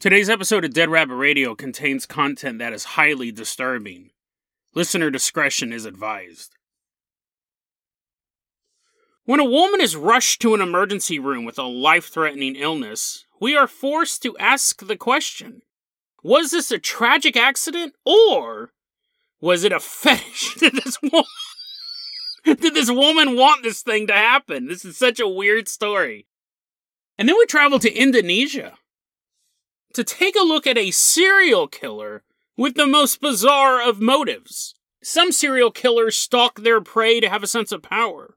Today's episode of Dead Rabbit Radio contains content that is highly disturbing. Listener discretion is advised. When a woman is rushed to an emergency room with a life threatening illness, we are forced to ask the question Was this a tragic accident or was it a fetish? Did this woman, did this woman want this thing to happen? This is such a weird story. And then we travel to Indonesia to take a look at a serial killer with the most bizarre of motives. Some serial killers stalk their prey to have a sense of power,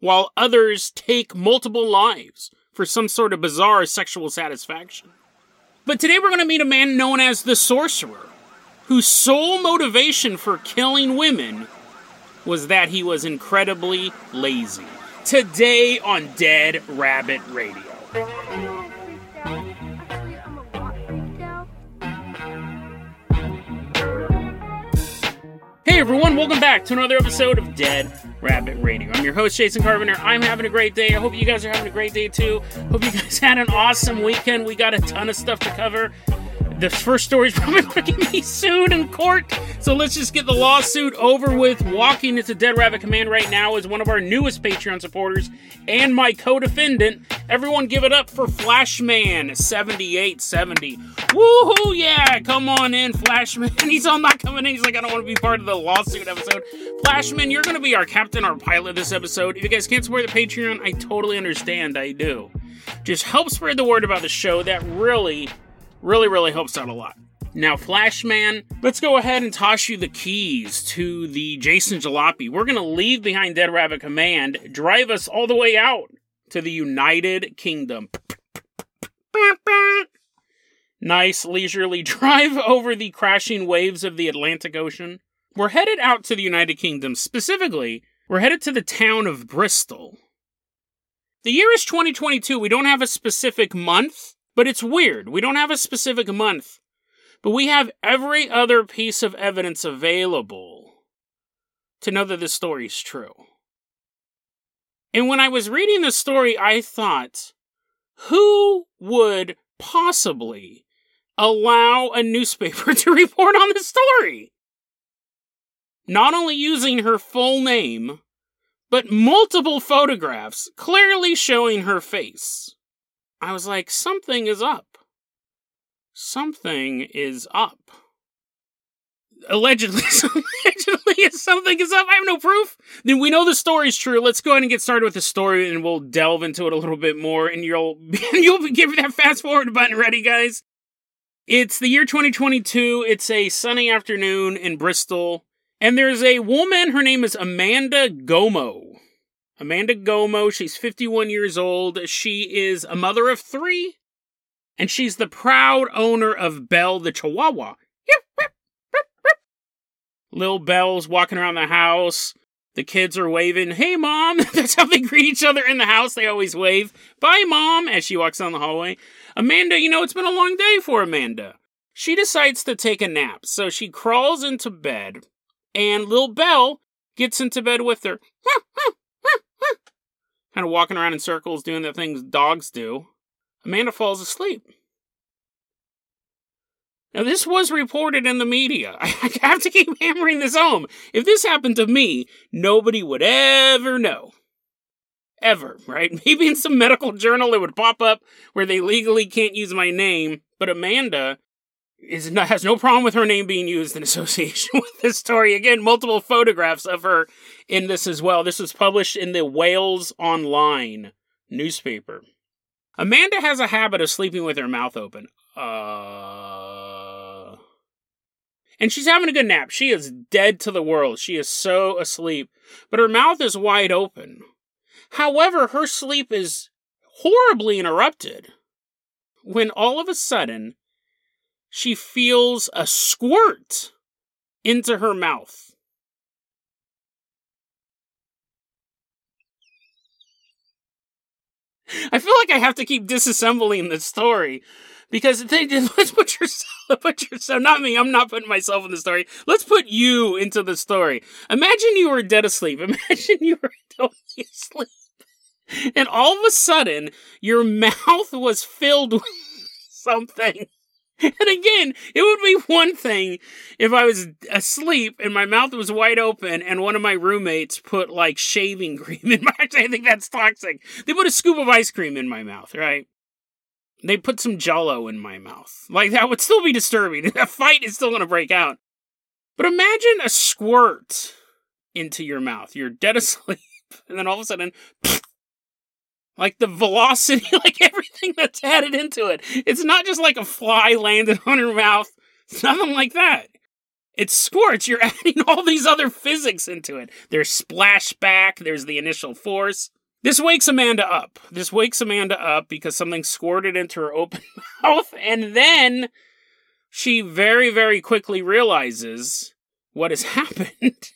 while others take multiple lives for some sort of bizarre sexual satisfaction. But today we're going to meet a man known as the Sorcerer, whose sole motivation for killing women was that he was incredibly lazy. Today on Dead Rabbit Radio. Hey everyone, welcome back to another episode of Dead Rabbit Radio. I'm your host, Jason Carpenter. I'm having a great day. I hope you guys are having a great day too. Hope you guys had an awesome weekend. We got a ton of stuff to cover. The first story is probably going to me sued in court, so let's just get the lawsuit over with. Walking into Dead Rabbit Command right now is one of our newest Patreon supporters and my co-defendant. Everyone give it up for Flashman7870. Woohoo, yeah, come on in, Flashman. He's all not coming in. He's like, I don't want to be part of the lawsuit episode. Flashman, you're going to be our captain, our pilot this episode. If you guys can't support the Patreon, I totally understand. I do. Just help spread the word about the show. That really Really, really helps out a lot. Now, Flashman, let's go ahead and toss you the keys to the Jason Jalopy. We're going to leave behind Dead Rabbit Command, drive us all the way out to the United Kingdom. Nice leisurely drive over the crashing waves of the Atlantic Ocean. We're headed out to the United Kingdom. Specifically, we're headed to the town of Bristol. The year is 2022. We don't have a specific month but it's weird. We don't have a specific month, but we have every other piece of evidence available to know that this story is true. And when I was reading this story, I thought, who would possibly allow a newspaper to report on this story? Not only using her full name, but multiple photographs clearly showing her face. I was like, something is up. Something is up. Allegedly, allegedly, something is up. I have no proof. Then we know the story's true. Let's go ahead and get started with the story, and we'll delve into it a little bit more. And you'll you'll give that fast forward button ready, guys. It's the year 2022. It's a sunny afternoon in Bristol, and there's a woman. Her name is Amanda Gomo. Amanda Gomo, she's 51 years old. She is a mother of three, and she's the proud owner of Belle the Chihuahua. Lil Belle's walking around the house. The kids are waving, hey mom! That's how they greet each other in the house. They always wave, bye mom, as she walks down the hallway. Amanda, you know, it's been a long day for Amanda. She decides to take a nap, so she crawls into bed, and Lil Belle gets into bed with her kind of walking around in circles doing the things dogs do. Amanda falls asleep. Now, this was reported in the media. I have to keep hammering this home. If this happened to me, nobody would ever know. Ever, right? Maybe in some medical journal it would pop up where they legally can't use my name, but Amanda is not, has no problem with her name being used in association with this story. Again, multiple photographs of her in this as well. This was published in the Wales Online newspaper. Amanda has a habit of sleeping with her mouth open. Uh. And she's having a good nap. She is dead to the world. She is so asleep. But her mouth is wide open. However, her sleep is horribly interrupted when all of a sudden she feels a squirt into her mouth. I feel like I have to keep disassembling the story because they, let's put yourself, put yourself, not me. I'm not putting myself in the story. Let's put you into the story. Imagine you were dead asleep. Imagine you were totally asleep, and all of a sudden your mouth was filled with something And again, it would be one thing if I was asleep and my mouth was wide open and one of my roommates put like shaving cream in my actually I think that's toxic. They put a scoop of ice cream in my mouth, right? They put some jello in my mouth. Like that would still be disturbing. A fight is still gonna break out. But imagine a squirt into your mouth. You're dead asleep, and then all of a sudden like the velocity, like everything that's added into it. It's not just like a fly landed on her mouth. It's nothing like that. It's squirts. You're adding all these other physics into it. There's splashback, there's the initial force. This wakes Amanda up. This wakes Amanda up because something squirted into her open mouth, and then she very, very quickly realizes what has happened.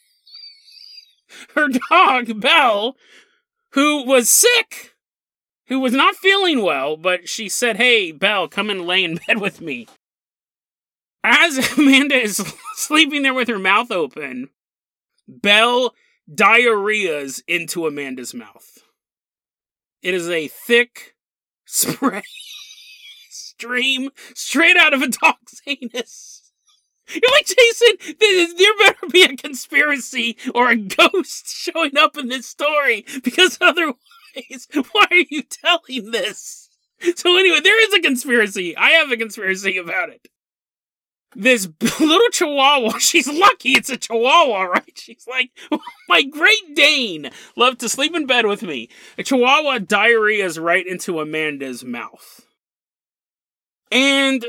her dog, Belle, who was sick, who was not feeling well, but she said, Hey, Belle, come and lay in bed with me. As Amanda is sleeping there with her mouth open, Belle diarrheas into Amanda's mouth. It is a thick spray stream straight out of a dog's anus. You're like, Jason, there better be a conspiracy or a ghost showing up in this story because otherwise Why are you telling this? So anyway, there is a conspiracy. I have a conspiracy about it. This little chihuahua, she's lucky it's a chihuahua, right? She's like, my Great Dane loved to sleep in bed with me. A chihuahua diarrhea's right into Amanda's mouth. And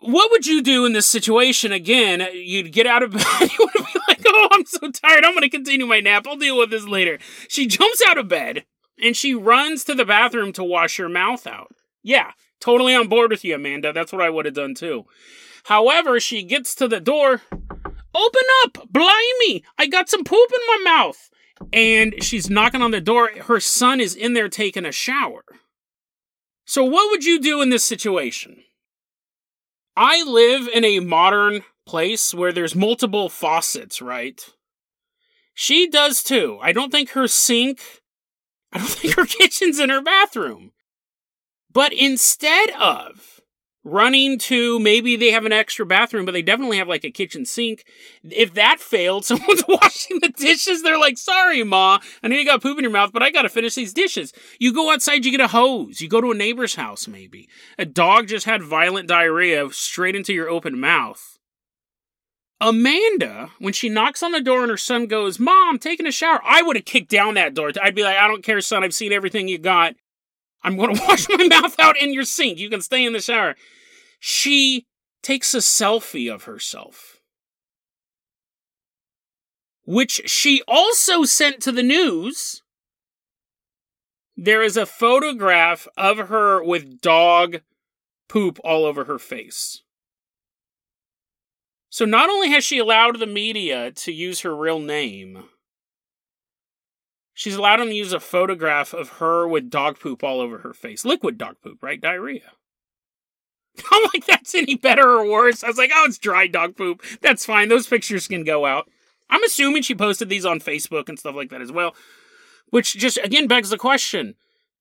what would you do in this situation? Again, you'd get out of bed. You would be like, oh, I'm so tired. I'm going to continue my nap. I'll deal with this later. She jumps out of bed and she runs to the bathroom to wash her mouth out. Yeah, totally on board with you, Amanda. That's what I would have done too. However, she gets to the door. Open up! Blimey! I got some poop in my mouth! And she's knocking on the door. Her son is in there taking a shower. So, what would you do in this situation? I live in a modern place where there's multiple faucets, right? She does too. I don't think her sink I don't think her kitchen's in her bathroom. But instead of running to maybe they have an extra bathroom, but they definitely have like a kitchen sink. If that failed, someone's washing the dishes. They're like, sorry, Ma, I know you got poop in your mouth, but I gotta finish these dishes. You go outside, you get a hose. You go to a neighbor's house, maybe. A dog just had violent diarrhea straight into your open mouth. Amanda, when she knocks on the door and her son goes, Mom, taking a shower, I would have kicked down that door. I'd be like, I don't care, son. I've seen everything you got. I'm going to wash my mouth out in your sink. You can stay in the shower. She takes a selfie of herself, which she also sent to the news. There is a photograph of her with dog poop all over her face. So not only has she allowed the media to use her real name, she's allowed them to use a photograph of her with dog poop all over her face. Liquid dog poop, right? Diarrhea. I'm like, that's any better or worse? I was like, oh, it's dry dog poop. That's fine. Those pictures can go out. I'm assuming she posted these on Facebook and stuff like that as well. Which just, again, begs the question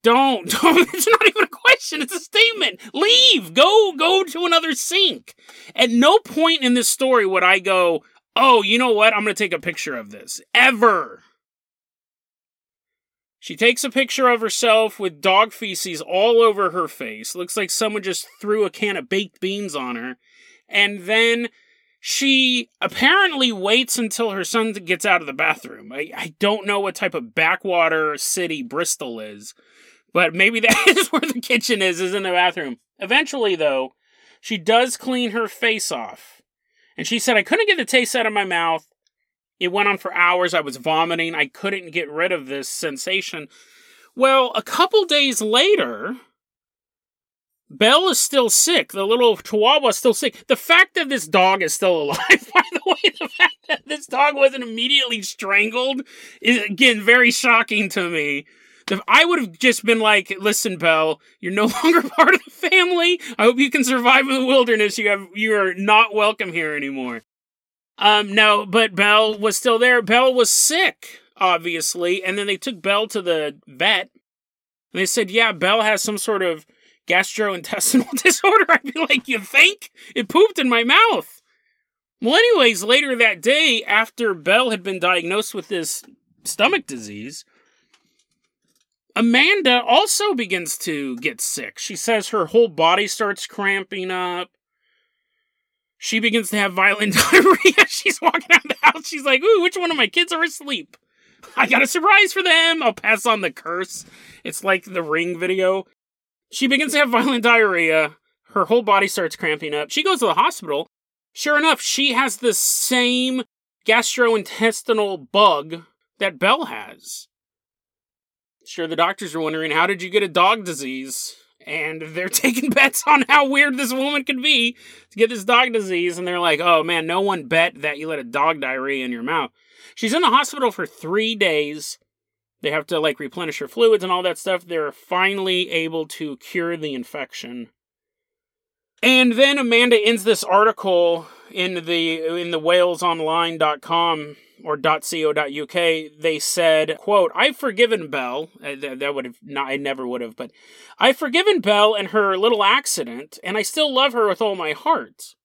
don't. Don't. It's not even a question. It's a statement. Leave. Go. Go to another sink. At no point in this story would I go, oh, you know what? I'm going to take a picture of this. Ever. She takes a picture of herself with dog feces all over her face. Looks like someone just threw a can of baked beans on her. And then she apparently waits until her son gets out of the bathroom. I, I don't know what type of backwater city Bristol is, but maybe that is where the kitchen is, is in the bathroom. Eventually, though, she does clean her face off. And she said, I couldn't get the taste out of my mouth. It went on for hours. I was vomiting. I couldn't get rid of this sensation. Well, a couple days later, Belle is still sick. The little chihuahua is still sick. The fact that this dog is still alive, by the way, the fact that this dog wasn't immediately strangled is, again, very shocking to me. I would have just been like, "Listen, Belle, you're no longer part of the family. I hope you can survive in the wilderness. You have you are not welcome here anymore." Um, no, but Belle was still there. Belle was sick, obviously, and then they took Belle to the vet. And they said, "Yeah, Belle has some sort of gastrointestinal disorder. I'd be like, you think? It pooped in my mouth. Well, anyways, later that day, after Belle had been diagnosed with this stomach disease, Amanda also begins to get sick. She says her whole body starts cramping up. She begins to have violent diarrhea. She's walking out the house. She's like, Ooh, which one of my kids are asleep? I got a surprise for them. I'll pass on the curse. It's like the ring video. She begins to have violent diarrhea. Her whole body starts cramping up. She goes to the hospital. Sure enough, she has the same gastrointestinal bug that Belle has. Sure, the doctors are wondering, how did you get a dog disease? And they're taking bets on how weird this woman could be to get this dog disease. And they're like, oh man, no one bet that you let a dog diarrhea in your mouth. She's in the hospital for three days. They have to like replenish her fluids and all that stuff. They're finally able to cure the infection. And then Amanda ends this article in the in the walesonline.com or .co.uk, they said, quote, I've forgiven Belle. Uh, that would have not, I never would have, but I've forgiven Belle and her little accident, and I still love her with all my heart.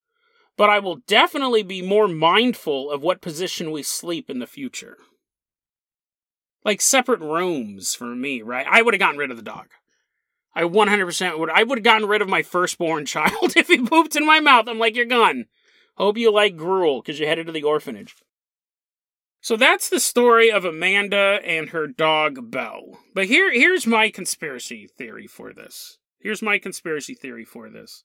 But I will definitely be more mindful of what position we sleep in the future. Like separate rooms for me, right? I would have gotten rid of the dog. I 100% would. I would have gotten rid of my firstborn child if he pooped in my mouth. I'm like, you're gone. Hope you like gruel because you're headed to the orphanage. So that's the story of Amanda and her dog Belle. But here here's my conspiracy theory for this. Here's my conspiracy theory for this.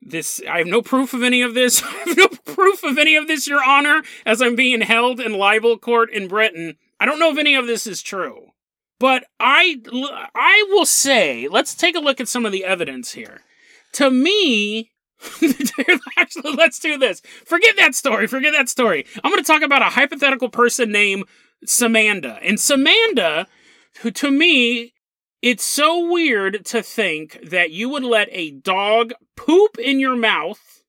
This I have no proof of any of this. I have no proof of any of this, Your Honor, as I'm being held in libel court in Britain. I don't know if any of this is true. But I I will say, let's take a look at some of the evidence here. To me, Actually, let's do this. Forget that story. Forget that story. I'm going to talk about a hypothetical person named Samanda. And Samanda, who to me, it's so weird to think that you would let a dog poop in your mouth.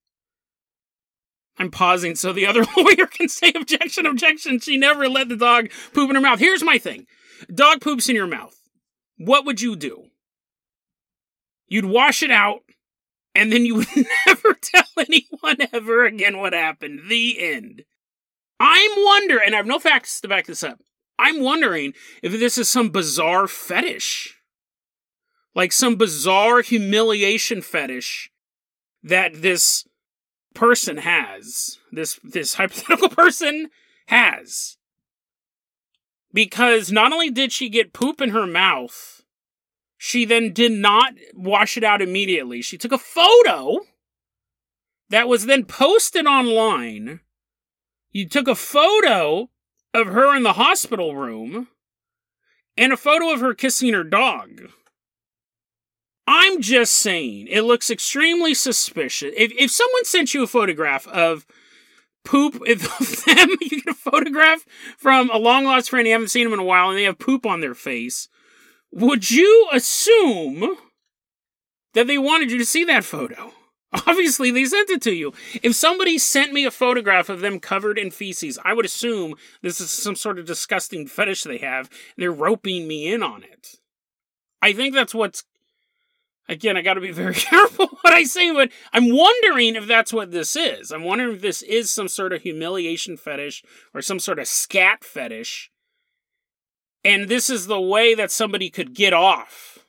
I'm pausing so the other lawyer can say objection, objection. She never let the dog poop in her mouth. Here's my thing dog poops in your mouth. What would you do? You'd wash it out and then you would never tell anyone ever again what happened. The end. I'm wondering, and I have no facts to back this up. I'm wondering if this is some bizarre fetish. Like some bizarre humiliation fetish that this person has. This this hypothetical person has. Because not only did she get poop in her mouth, she then did not wash it out immediately. She took a photo that was then posted online. You took a photo of her in the hospital room and a photo of her kissing her dog. I'm just saying, it looks extremely suspicious. If, if someone sent you a photograph of poop of them, you get a photograph from a long lost friend, you haven't seen them in a while, and they have poop on their face would you assume that they wanted you to see that photo? Obviously, they sent it to you. If somebody sent me a photograph of them covered in feces, I would assume this is some sort of disgusting fetish they have. they're roping me in on it. I think that's what's. Again, I got to be very careful what I say, but I'm wondering if that's what this is. I'm wondering if this is some sort of humiliation fetish or some sort of scat fetish and this is the way that somebody could get off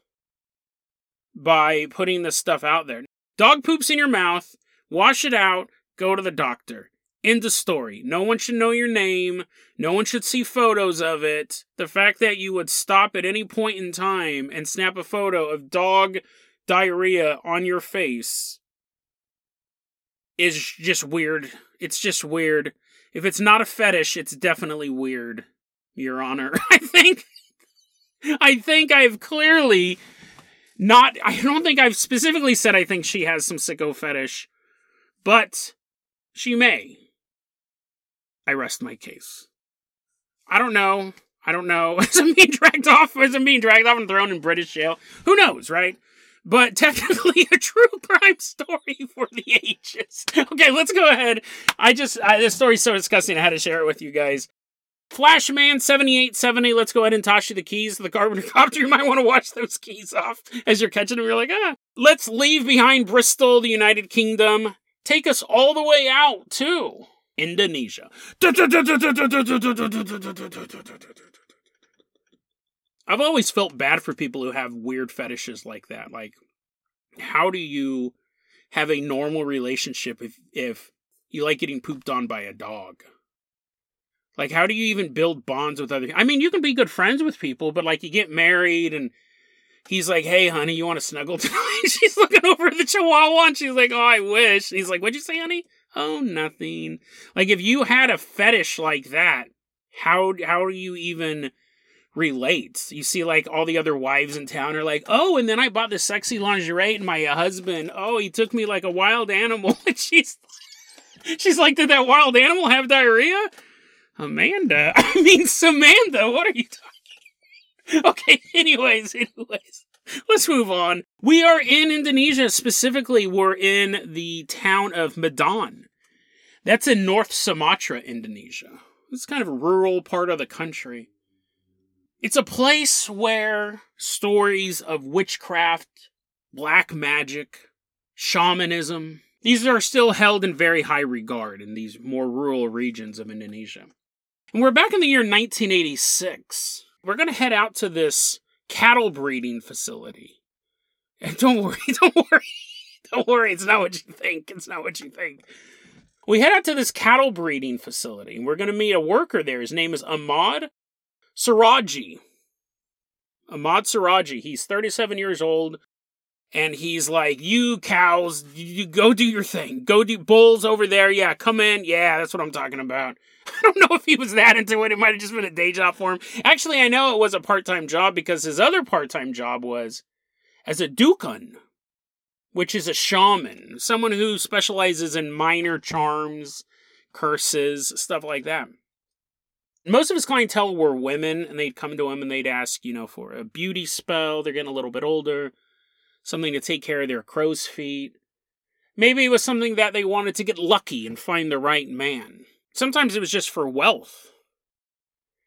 by putting this stuff out there. Dog poops in your mouth, wash it out, go to the doctor. End of story. No one should know your name. No one should see photos of it. The fact that you would stop at any point in time and snap a photo of dog diarrhea on your face is just weird. It's just weird. If it's not a fetish, it's definitely weird. Your Honor. I think I think I've clearly not I don't think I've specifically said I think she has some sicko fetish, but she may. I rest my case. I don't know. I don't know. Is it being dragged off? Is it being dragged off and thrown in British jail? Who knows, right? But technically a true crime story for the ages. Okay, let's go ahead. I just, I, this story's so disgusting, I had to share it with you guys. Flashman 7870, let's go ahead and toss you the keys to the carpenter copter. You might want to wash those keys off as you're catching them. You're like, ah. Let's leave behind Bristol, the United Kingdom. Take us all the way out to Indonesia. I've always felt bad for people who have weird fetishes like that. Like, how do you have a normal relationship if if you like getting pooped on by a dog? Like, how do you even build bonds with other? I mean, you can be good friends with people, but like, you get married and he's like, "Hey, honey, you want to snuggle tonight?" she's looking over at the Chihuahua and she's like, "Oh, I wish." he's like, "What'd you say, honey?" "Oh, nothing." Like, if you had a fetish like that, how how do you even relate? You see, like all the other wives in town are like, "Oh, and then I bought this sexy lingerie, and my uh, husband, oh, he took me like a wild animal." And she's she's like, "Did that wild animal have diarrhea?" Amanda, I mean Samantha, what are you talking? Okay, anyways, anyways. Let's move on. We are in Indonesia. Specifically, we're in the town of Medan. That's in North Sumatra, Indonesia. It's kind of a rural part of the country. It's a place where stories of witchcraft, black magic, shamanism, these are still held in very high regard in these more rural regions of Indonesia. And we're back in the year 1986. We're going to head out to this cattle breeding facility. And don't worry, don't worry, don't worry, it's not what you think. It's not what you think. We head out to this cattle breeding facility and we're going to meet a worker there. His name is Ahmad Suradji. Ahmad Suradji. He's 37 years old and he's like, "You cows, you go do your thing. Go do bulls over there. Yeah, come in. Yeah, that's what I'm talking about." I don't know if he was that into it. It might have just been a day job for him. Actually, I know it was a part-time job because his other part-time job was as a dukun, which is a shaman, someone who specializes in minor charms, curses, stuff like that. Most of his clientele were women, and they'd come to him and they'd ask, you know, for a beauty spell. They're getting a little bit older something to take care of their crow's feet. Maybe it was something that they wanted to get lucky and find the right man. Sometimes it was just for wealth.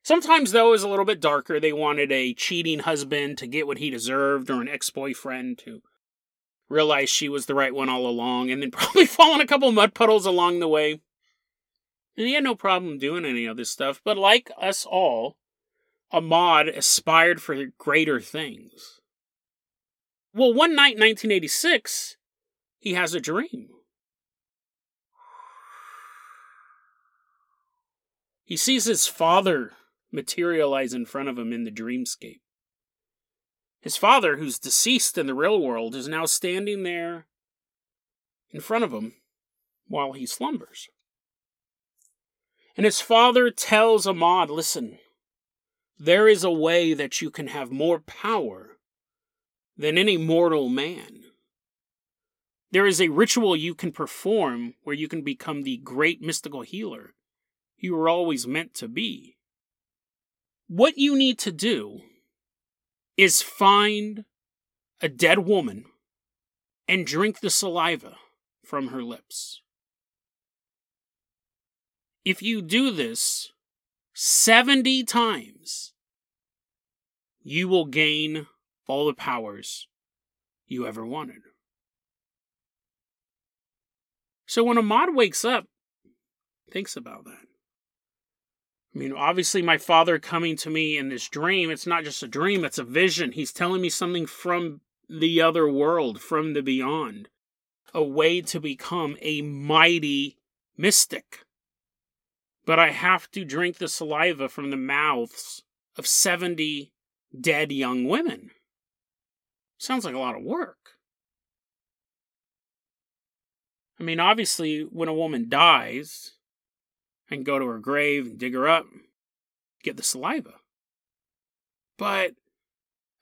Sometimes, though, it was a little bit darker. They wanted a cheating husband to get what he deserved, or an ex boyfriend to realize she was the right one all along, and then probably fall in a couple mud puddles along the way. And he had no problem doing any of this stuff, but like us all, Ahmad aspired for greater things. Well, one night in 1986, he has a dream. He sees his father materialize in front of him in the dreamscape. His father, who's deceased in the real world, is now standing there in front of him while he slumbers. And his father tells Ahmad, listen, there is a way that you can have more power than any mortal man. There is a ritual you can perform where you can become the great mystical healer you were always meant to be. What you need to do is find a dead woman and drink the saliva from her lips. If you do this 70 times, you will gain all the powers you ever wanted. So when Ahmad wakes up, thinks about that. I mean, obviously, my father coming to me in this dream, it's not just a dream, it's a vision. He's telling me something from the other world, from the beyond. A way to become a mighty mystic. But I have to drink the saliva from the mouths of 70 dead young women. Sounds like a lot of work. I mean, obviously, when a woman dies, I can go to her grave, and dig her up, get the saliva. But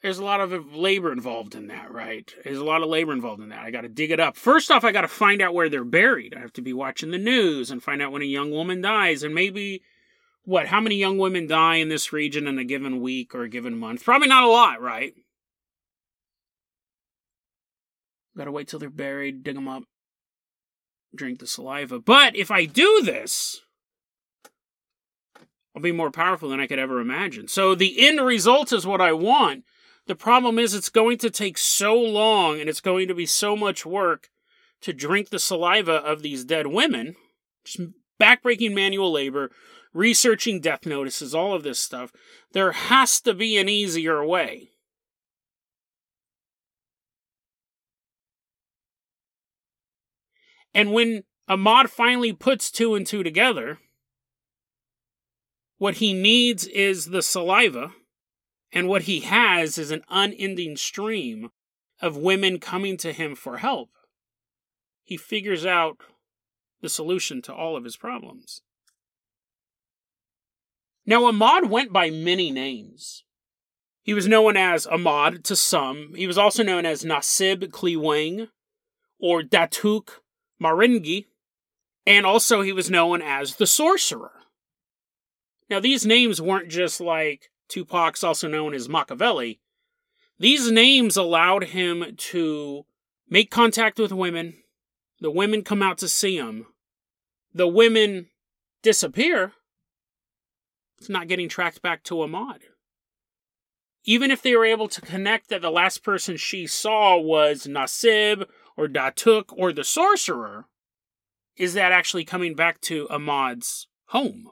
there's a lot of labor involved in that, right? There's a lot of labor involved in that. I got to dig it up. First off, I got to find out where they're buried. I have to be watching the news and find out when a young woman dies. And maybe, what, how many young women die in this region in a given week or a given month? Probably not a lot, right? Gotta wait till they're buried, dig them up, drink the saliva. But if I do this, I'll be more powerful than I could ever imagine. So the end result is what I want. The problem is it's going to take so long and it's going to be so much work to drink the saliva of these dead women. Just backbreaking manual labor, researching death notices, all of this stuff. There has to be an easier way. And when Ahmad finally puts two and two together, what he needs is the saliva, and what he has is an unending stream of women coming to him for help. He figures out the solution to all of his problems. Now, Ahmad went by many names. He was known as Ahmad to some. He was also known as Nasib Kelewang or Datuk Maringgi, and also he was known as the Sorcerer. Now, these names weren't just like Tupac's also known as Machiavelli. These names allowed him to make contact with women. The women come out to see him. The women disappear. It's not getting tracked back to Ahmad. Even if they were able to connect that the last person she saw was Nasib or Datuk or the sorcerer, is that actually coming back to Ahmad's home?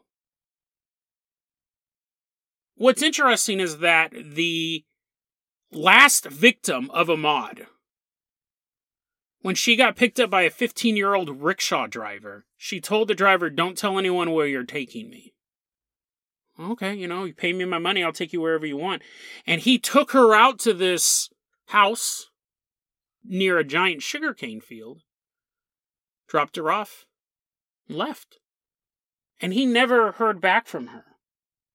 What's interesting is that the last victim of Ahmad, when she got picked up by a 15 year old rickshaw driver, she told the driver, Don't tell anyone where you're taking me. Okay, you know, you pay me my money, I'll take you wherever you want. And he took her out to this house near a giant sugarcane field, dropped her off, left. And he never heard back from her.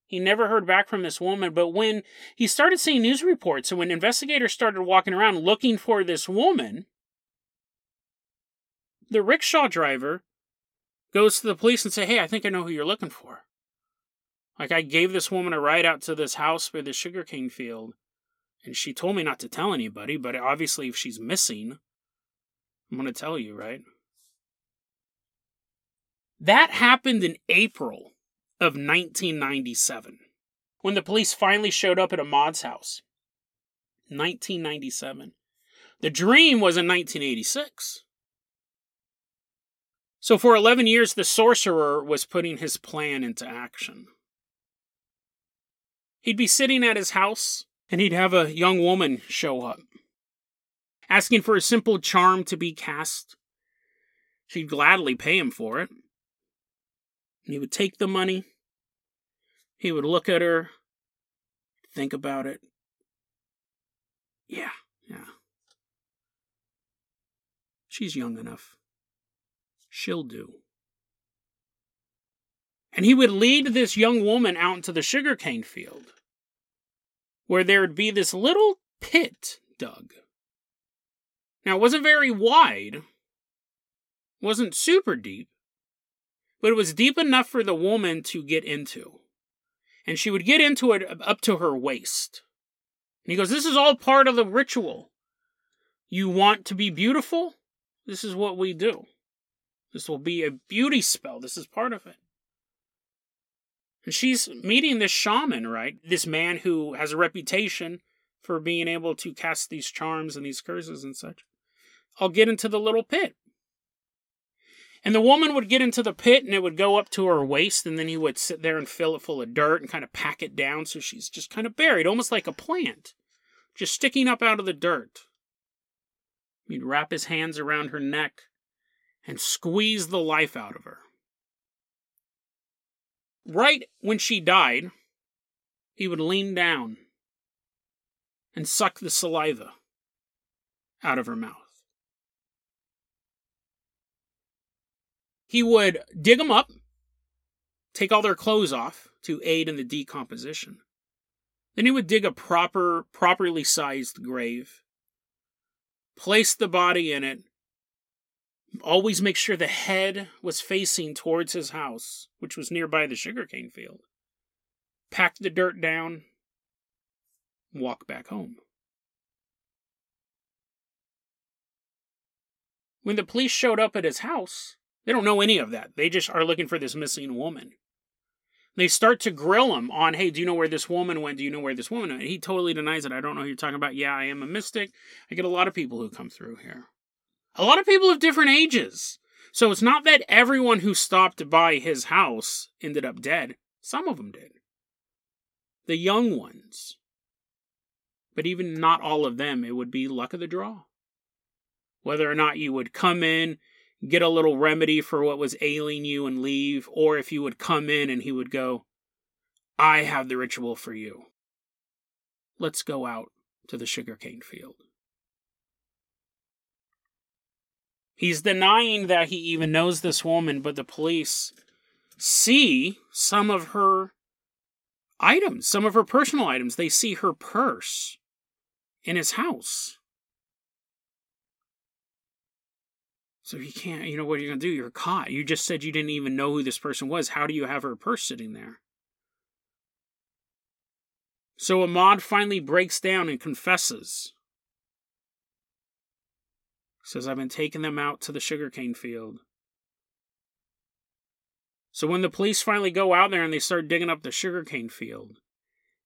He never heard back from this woman, but when he started seeing news reports and when investigators started walking around looking for this woman, the rickshaw driver goes to the police and say, "Hey, I think I know who you're looking for." Like I gave this woman a ride out to this house by the sugarcane field, and she told me not to tell anybody, but obviously if she's missing, I'm going to tell you, right? That happened in April of 1997 when the police finally showed up at Ahmad's house. 1997. The dream was in 1986. So for 11 years, the sorcerer was putting his plan into action. He'd be sitting at his house and he'd have a young woman show up, asking for a simple charm to be cast. She'd gladly pay him for it. He would take the money. He would look at her, think about it. Yeah, yeah. She's young enough. She'll do. And he would lead this young woman out into the sugarcane field, where there would be this little pit dug. Now, it wasn't very wide, wasn't super deep, but it was deep enough for the woman to get into. And she would get into it up to her waist. And he goes, This is all part of the ritual. You want to be beautiful? This is what we do. This will be a beauty spell. This is part of it. And she's meeting this shaman, right? This man who has a reputation for being able to cast these charms and these curses and such. I'll get into the little pit. And the woman would get into the pit and it would go up to her waist, and then he would sit there and fill it full of dirt and kind of pack it down so she's just kind of buried, almost like a plant, just sticking up out of the dirt. He'd wrap his hands around her neck and squeeze the life out of her. Right when she died, he would lean down and suck the saliva out of her mouth. He would dig them up, take all their clothes off to aid in the decomposition. Then he would dig a proper, properly sized grave, place the body in it, always make sure the head was facing towards his house, which was nearby the sugarcane field. Pack the dirt down, walk back home. When the police showed up at his house, they don't know any of that. They just are looking for this missing woman. They start to grill him on, hey, do you know where this woman went? Do you know where this woman went? He totally denies it. I don't know who you're talking about. Yeah, I am a mystic. I get a lot of people who come through here. A lot of people of different ages. So it's not that everyone who stopped by his house ended up dead. Some of them did. The young ones. But even not all of them, it would be luck of the draw. Whether or not you would come in get a little remedy for what was ailing you and leave, or if you would come in and he would go, I have the ritual for you. Let's go out to the sugarcane field. He's denying that he even knows this woman, but the police see some of her items, some of her personal items. They see her purse in his house. So you can't, you know, what are you going to do? You're caught. You just said you didn't even know who this person was. How do you have her purse sitting there? So Ahmad finally breaks down and confesses. Says, I've been taking them out to the sugarcane field. So when the police finally go out there and they start digging up the sugarcane field,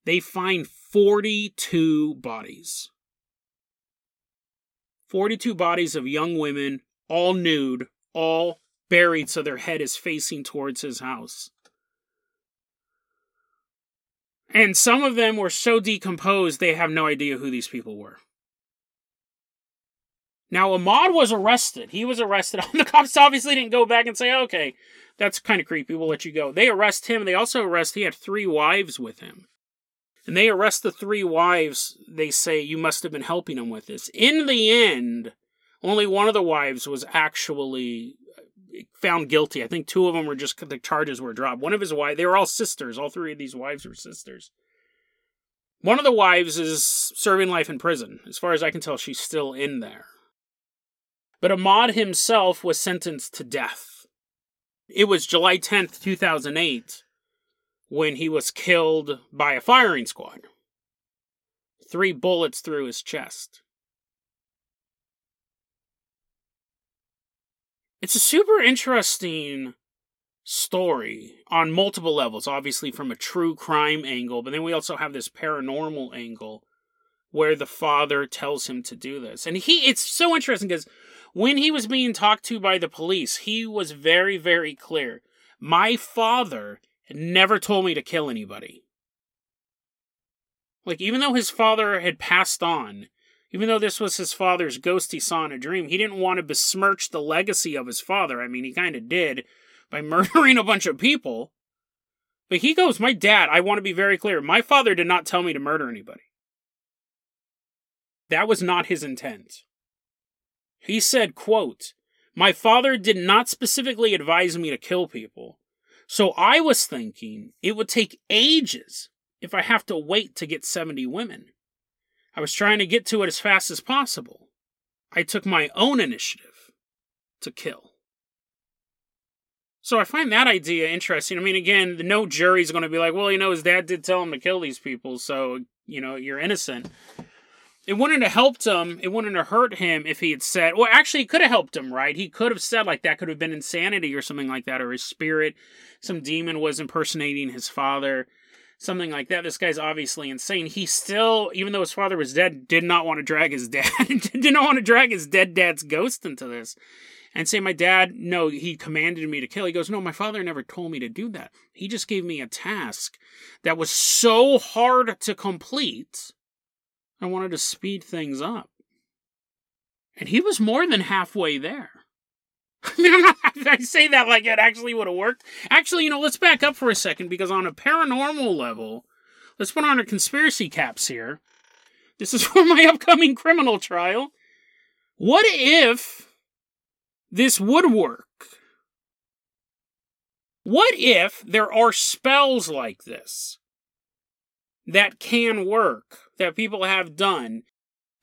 they find 42 bodies. 42 bodies of young women all nude, all buried so their head is facing towards his house. And some of them were so decomposed they have no idea who these people were. Now, Ahmad was arrested. He was arrested. The cops obviously didn't go back and say, okay, that's kind of creepy. We'll let you go. They arrest him. They also arrest, he had three wives with him. And they arrest the three wives. They say, you must have been helping him with this. In the end, only one of the wives was actually uh, found guilty. I think two of them were just the charges were dropped. One of his wives, they were all sisters. All three of these wives were sisters. One of the wives is serving life in prison. As far as I can tell, she's still in there. But Ahmad himself was sentenced to death. It was July 10th, 2008, when he was killed by a firing squad. Three bullets through his chest. It's a super interesting story on multiple levels, obviously from a true crime angle, but then we also have this paranormal angle where the father tells him to do this. And he it's so interesting because when he was being talked to by the police, he was very very clear. My father never told me to kill anybody. Like even though his father had passed on, even though this was his father's ghost he saw in a dream, he didn't want to besmirch the legacy of his father. I mean, he kind of did by murdering a bunch of people. But he goes, My dad, I want to be very clear, my father did not tell me to murder anybody. That was not his intent. He said, quote, My father did not specifically advise me to kill people. So I was thinking it would take ages if I have to wait to get 70 women. I was trying to get to it as fast as possible. I took my own initiative to kill. So I find that idea interesting. I mean, again, no jury's going to be like, well, you know, his dad did tell him to kill these people, so, you know, you're innocent. It wouldn't have helped him. It wouldn't have hurt him if he had said, well, actually, it could have helped him, right? He could have said, like, that could have been insanity or something like that, or his spirit, some demon was impersonating his father something like that. This guy's obviously insane. He still, even though his father was dead, did not want to drag his dad, did not want to drag his dead dad's ghost into this. And say, my dad, no, he commanded me to kill. He goes, no, my father never told me to do that. He just gave me a task that was so hard to complete. I wanted to speed things up. And he was more than halfway there. I say that like it actually would have worked. Actually, you know, let's back up for a second because on a paranormal level, let's put on our conspiracy caps here. This is for my upcoming criminal trial. What if this would work? What if there are spells like this that can work, that people have done,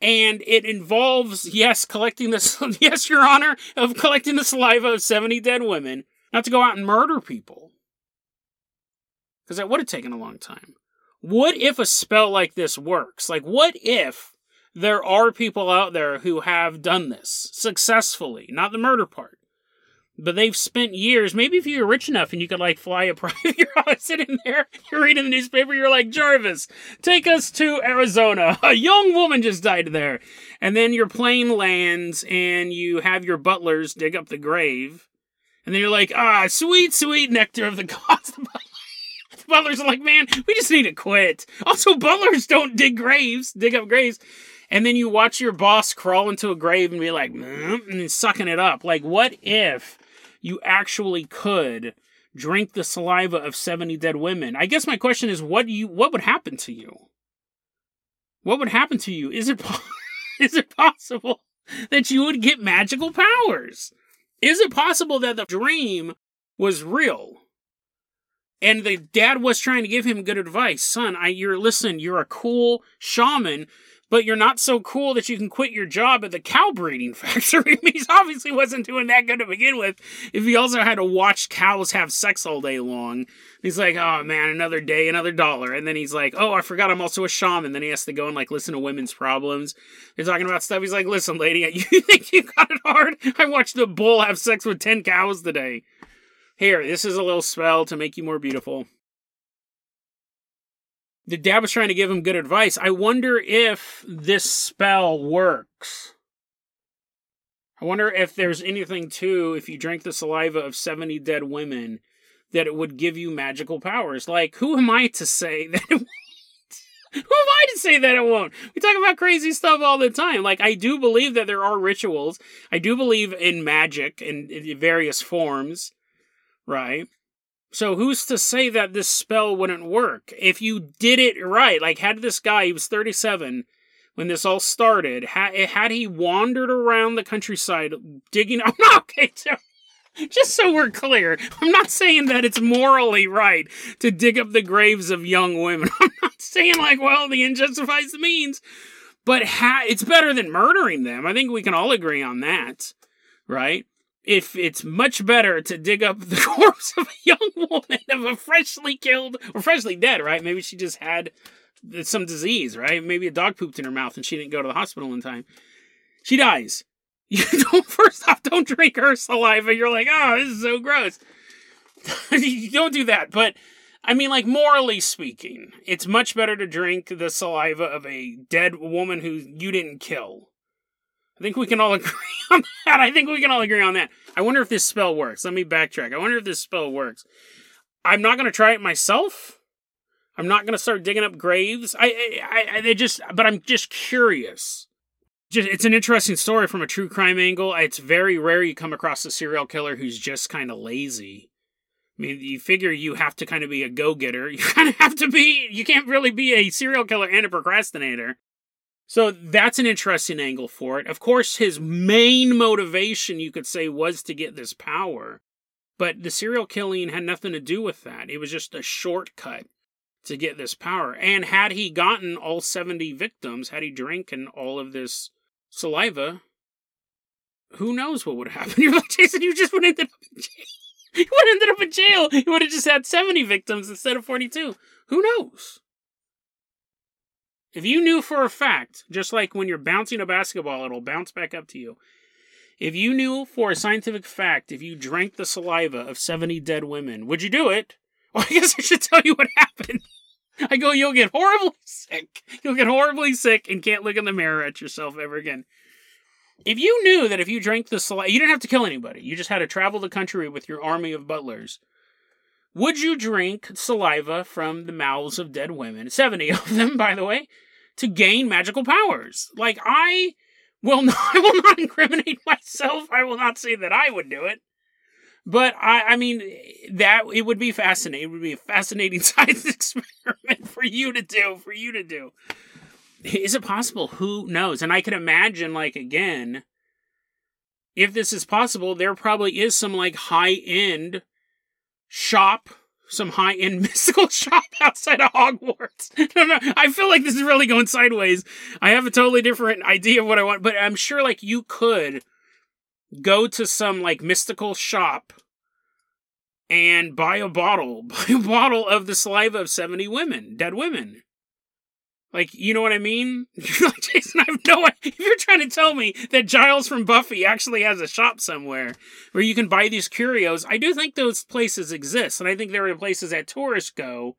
and it involves yes collecting this yes your honor of collecting the saliva of 70 dead women not to go out and murder people. Because that would have taken a long time. What if a spell like this works? Like what if there are people out there who have done this successfully? Not the murder part but they've spent years. Maybe if you were rich enough and you could like fly a private, you're always sitting there, you're reading the newspaper, you're like Jarvis, take us to Arizona. A young woman just died there, and then your plane lands and you have your butlers dig up the grave, and then you're like, ah, sweet, sweet nectar of the gods. The butlers are like, man, we just need to quit. Also, butlers don't dig graves, dig up graves and then you watch your boss crawl into a grave and be like, mm, and sucking it up. Like, what if you actually could drink the saliva of 70 dead women. I guess my question is what you what would happen to you? What would happen to you? Is it is it possible that you would get magical powers? Is it possible that the dream was real? And the dad was trying to give him good advice. Son, I you're listen, you're a cool shaman but you're not so cool that you can quit your job at the cow breeding factory. he obviously wasn't doing that good to begin with. If he also had to watch cows have sex all day long, he's like, oh man, another day, another dollar. And then he's like, oh, I forgot I'm also a shaman. Then he has to go and like listen to women's problems. They're talking about stuff. He's like, listen, lady, you think you got it hard? I watched the bull have sex with 10 cows today. Here, this is a little spell to make you more beautiful the dad was trying to give him good advice. I wonder if this spell works. I wonder if there's anything to if you drink the saliva of 70 dead women that it would give you magical powers. Like, who am I to say that it won't? Who am I to say that it won't? We talk about crazy stuff all the time. Like, I do believe that there are rituals. I do believe in magic in, in various forms, right? So who's to say that this spell wouldn't work? If you did it right, like had this guy, he was 37 when this all started, had, eh, had he wandered around the countryside digging, I'm not okay, just so we're clear, I'm not saying that it's morally right to dig up the graves of young women. I'm not saying like, well, the end the means, but ha- it's better than murdering them. I think we can all agree on that, right? If it's much better to dig up the corpse of a young woman of a freshly killed or freshly dead, right? Maybe she just had some disease, right? Maybe a dog pooped in her mouth and she didn't go to the hospital in time. She dies. You don't first off, don't drink her saliva. You're like, oh, this is so gross. you don't do that. But I mean, like morally speaking, it's much better to drink the saliva of a dead woman who you didn't kill I think we can all agree on that. I think we can all agree on that. I wonder if this spell works. Let me backtrack. I wonder if this spell works. I'm not going to try it myself. I'm not going to start digging up graves. I, I, I, just, but I'm just curious. Just, it's an interesting story from a true crime angle. It's very rare you come across a serial killer who's just kind of lazy. I mean, you figure you have to kind of be a go getter. You kind of have to be, you can't really be a serial killer and a procrastinator. So that's an interesting angle for it. Of course, his main motivation, you could say, was to get this power. But the serial killing had nothing to do with that. It was just a shortcut to get this power. And had he gotten all 70 victims, had he drinking all of this saliva, who knows what would happen? You're like, Jason, you just would have ended up in. You would ended up in jail. You would have just had 70 victims instead of 42. Who knows? If you knew for a fact, just like when you're bouncing a basketball, it'll bounce back up to you. If you knew for a scientific fact, if you drank the saliva of 70 dead women, would you do it? Well, I guess I should tell you what happened. I go, you'll get horribly sick. You'll get horribly sick and can't look in the mirror at yourself ever again. If you knew that if you drank the saliva, you didn't have to kill anybody. You just had to travel the country with your army of butlers. Would you drink saliva from the mouths of dead women, 70 of them, by the way, to gain magical powers? Like, I will not, I will not incriminate myself. I will not say that I would do it. But I, I mean, that it would be fascinating. It would be a fascinating science experiment for you to do, for you to do. Is it possible? Who knows? And I can imagine, like, again, if this is possible, there probably is some, like, high end shop, some high end mystical shop outside of Hogwarts. no, no, I feel like this is really going sideways. I have a totally different idea of what I want, but I'm sure like you could go to some like mystical shop and buy a bottle, buy a bottle of the saliva of 70 women, dead women. Like, you know what I mean? Jason, I have no idea. If you're trying to tell me that Giles from Buffy actually has a shop somewhere where you can buy these curios, I do think those places exist. And I think there are places that tourists go.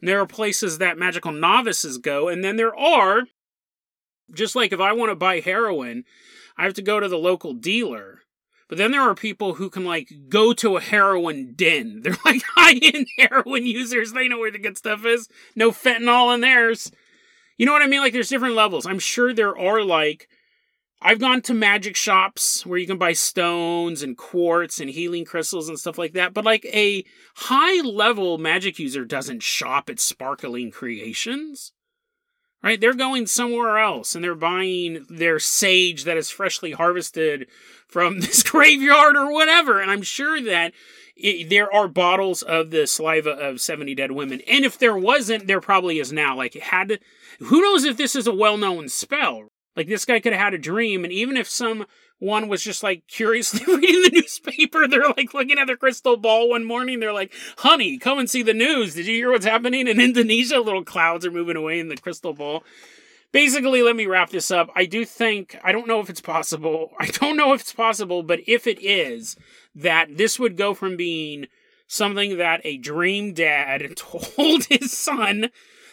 And there are places that magical novices go. And then there are, just like if I want to buy heroin, I have to go to the local dealer. But then there are people who can like go to a heroin den. They're like high end heroin users. They know where the good stuff is. No fentanyl in theirs. You know what I mean? Like there's different levels. I'm sure there are like I've gone to magic shops where you can buy stones and quartz and healing crystals and stuff like that, but like a high level magic user doesn't shop at Sparkling Creations. Right? They're going somewhere else and they're buying their sage that is freshly harvested from this graveyard or whatever. And I'm sure that it, there are bottles of the saliva of 70 dead women. And if there wasn't, there probably is now. Like, it had to, who knows if this is a well known spell? Like, this guy could have had a dream, and even if someone was just like curiously reading the newspaper, they're like looking at their crystal ball one morning, they're like, honey, come and see the news. Did you hear what's happening in Indonesia? Little clouds are moving away in the crystal ball basically, let me wrap this up. I do think, I don't know if it's possible. I don't know if it's possible, but if it is, that this would go from being something that a dream dad told his son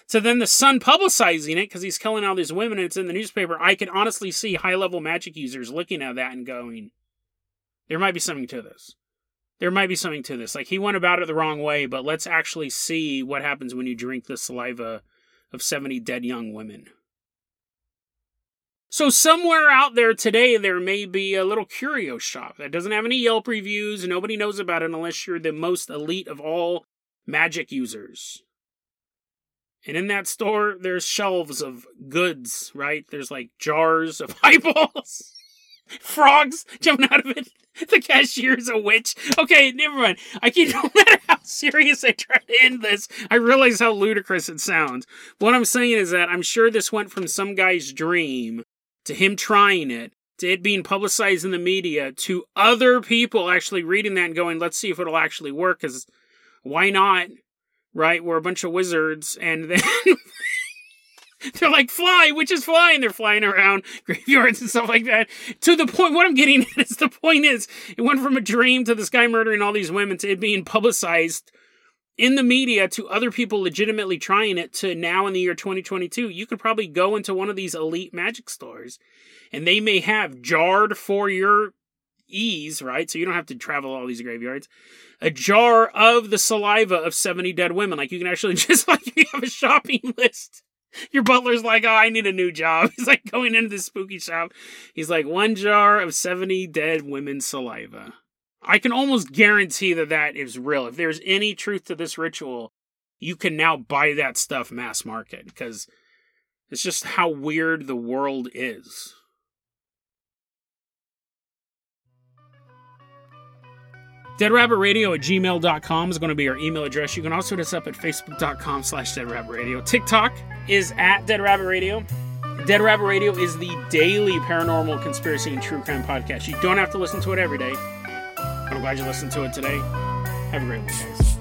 to then the son publicizing it because he's killing all these women and it's in the newspaper. I can honestly see high level magic users looking at that and going, there might be something to this. There might be something to this. Like he went about it the wrong way, but let's actually see what happens when you drink the saliva of 70 dead young women. So somewhere out there today, there may be a little curio shop that doesn't have any Yelp reviews. Nobody knows about it unless you're the most elite of all magic users. And in that store, there's shelves of goods, right? There's like jars of eyeballs, frogs jumping out of it. The cashier's a witch. Okay, never mind. I keep, no matter how serious I try to end this, I realize how ludicrous it sounds. What I'm saying is that I'm sure this went from some guy's dream to him trying it, to it being publicized in the media, to other people actually reading that and going, let's see if it'll actually work, because why not? Right? We're a bunch of wizards, and then they're like, fly, witches fly, and they're flying around graveyards and stuff like that. To the point, what I'm getting at is the point is, it went from a dream to this guy murdering all these women to it being publicized in the media to other people legitimately trying it to now in the year 2022 you could probably go into one of these elite magic stores and they may have jarred for your ease right so you don't have to travel all these graveyards a jar of the saliva of 70 dead women like you can actually just like you have a shopping list your butler's like, oh, I need a new job. He's like going into this spooky shop. He's like, one jar of 70 dead women's saliva. I can almost guarantee that that is real. If there's any truth to this ritual, you can now buy that stuff mass market because it's just how weird the world is. DeadRabbitRadio at gmail.com is going to be our email address. You can also hit us up at facebook.com slash deadrabbitradio. TikTok is at Dead Rabbit Radio. Dead Rabbit Radio is the daily paranormal conspiracy and true crime podcast. You don't have to listen to it every day. I'm glad you listened to it today. Have a great one, guys.